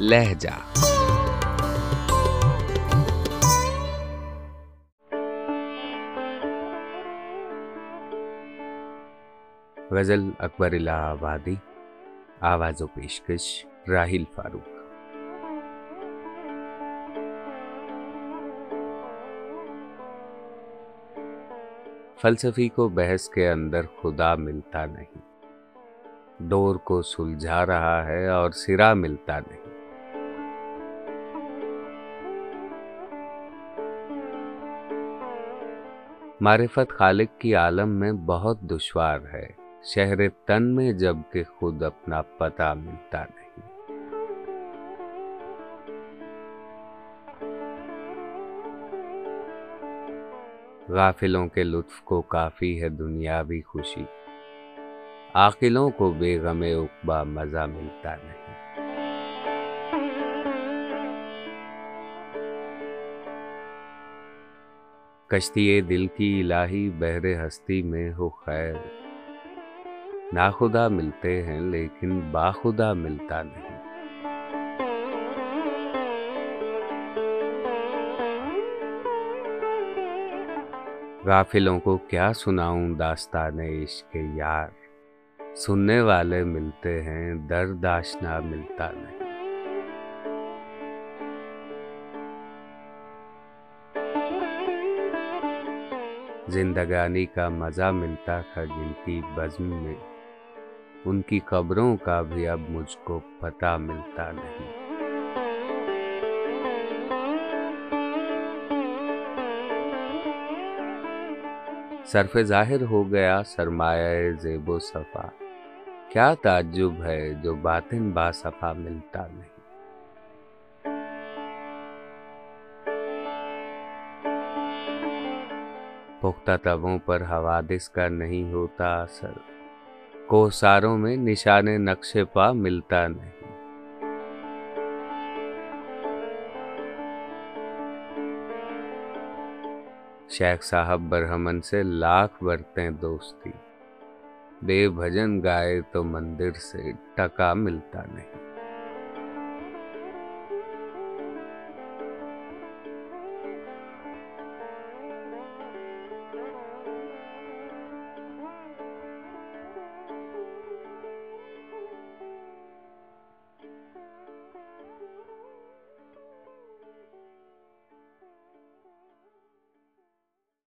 لہجہ۔ غزل اکبر الہ آبادی آواز و پیشکش راہیل فاروق۔ فلسفی کو بحث کے اندر خدا ملتا نہیں۔ ڈور کو سلجھا رہا ہے اور سرا ملتا نہیں۔ معرفت خالق کی عالم میں بہت دشوار ہے۔ شہر تن میں جبکہ خود اپنا پتہ ملتا نہیں۔ غافلوں کے لطف کو کافی ہے دنیاوی خوشی۔ عاقلوں کو بے غم اقبا مزہ ملتا نہیں۔ کشتی دل کی الہی بہر ہستی میں ہو خیر۔ ناخدا ملتے ہیں لیکن باخدا ملتا نہیں۔ غافلوں کو کیا سناؤں داستان عشق یار۔ سننے والے ملتے ہیں درد آشنا ملتا نہیں۔ زندگانی کا مزہ ملتا تھا جن کی بزم میں۔ ان کی قبروں کا بھی اب مجھ کو پتہ ملتا نہیں۔ صرف ظاہر ہو گیا سرمایہ زیب و صفا۔ کیا تعجب ہے جو باطن با صفا ملتا نہیں۔ پختہ تبوں پر حوادث کا نہیں ہوتا اثر۔ کوساروں میں نشان نقش پا ملتا نہیں۔ شیخ صاحب برہمن سے لاکھ برتیں دوستی۔ بے بھجن گائے تو مندر سے ٹکا ملتا نہیں۔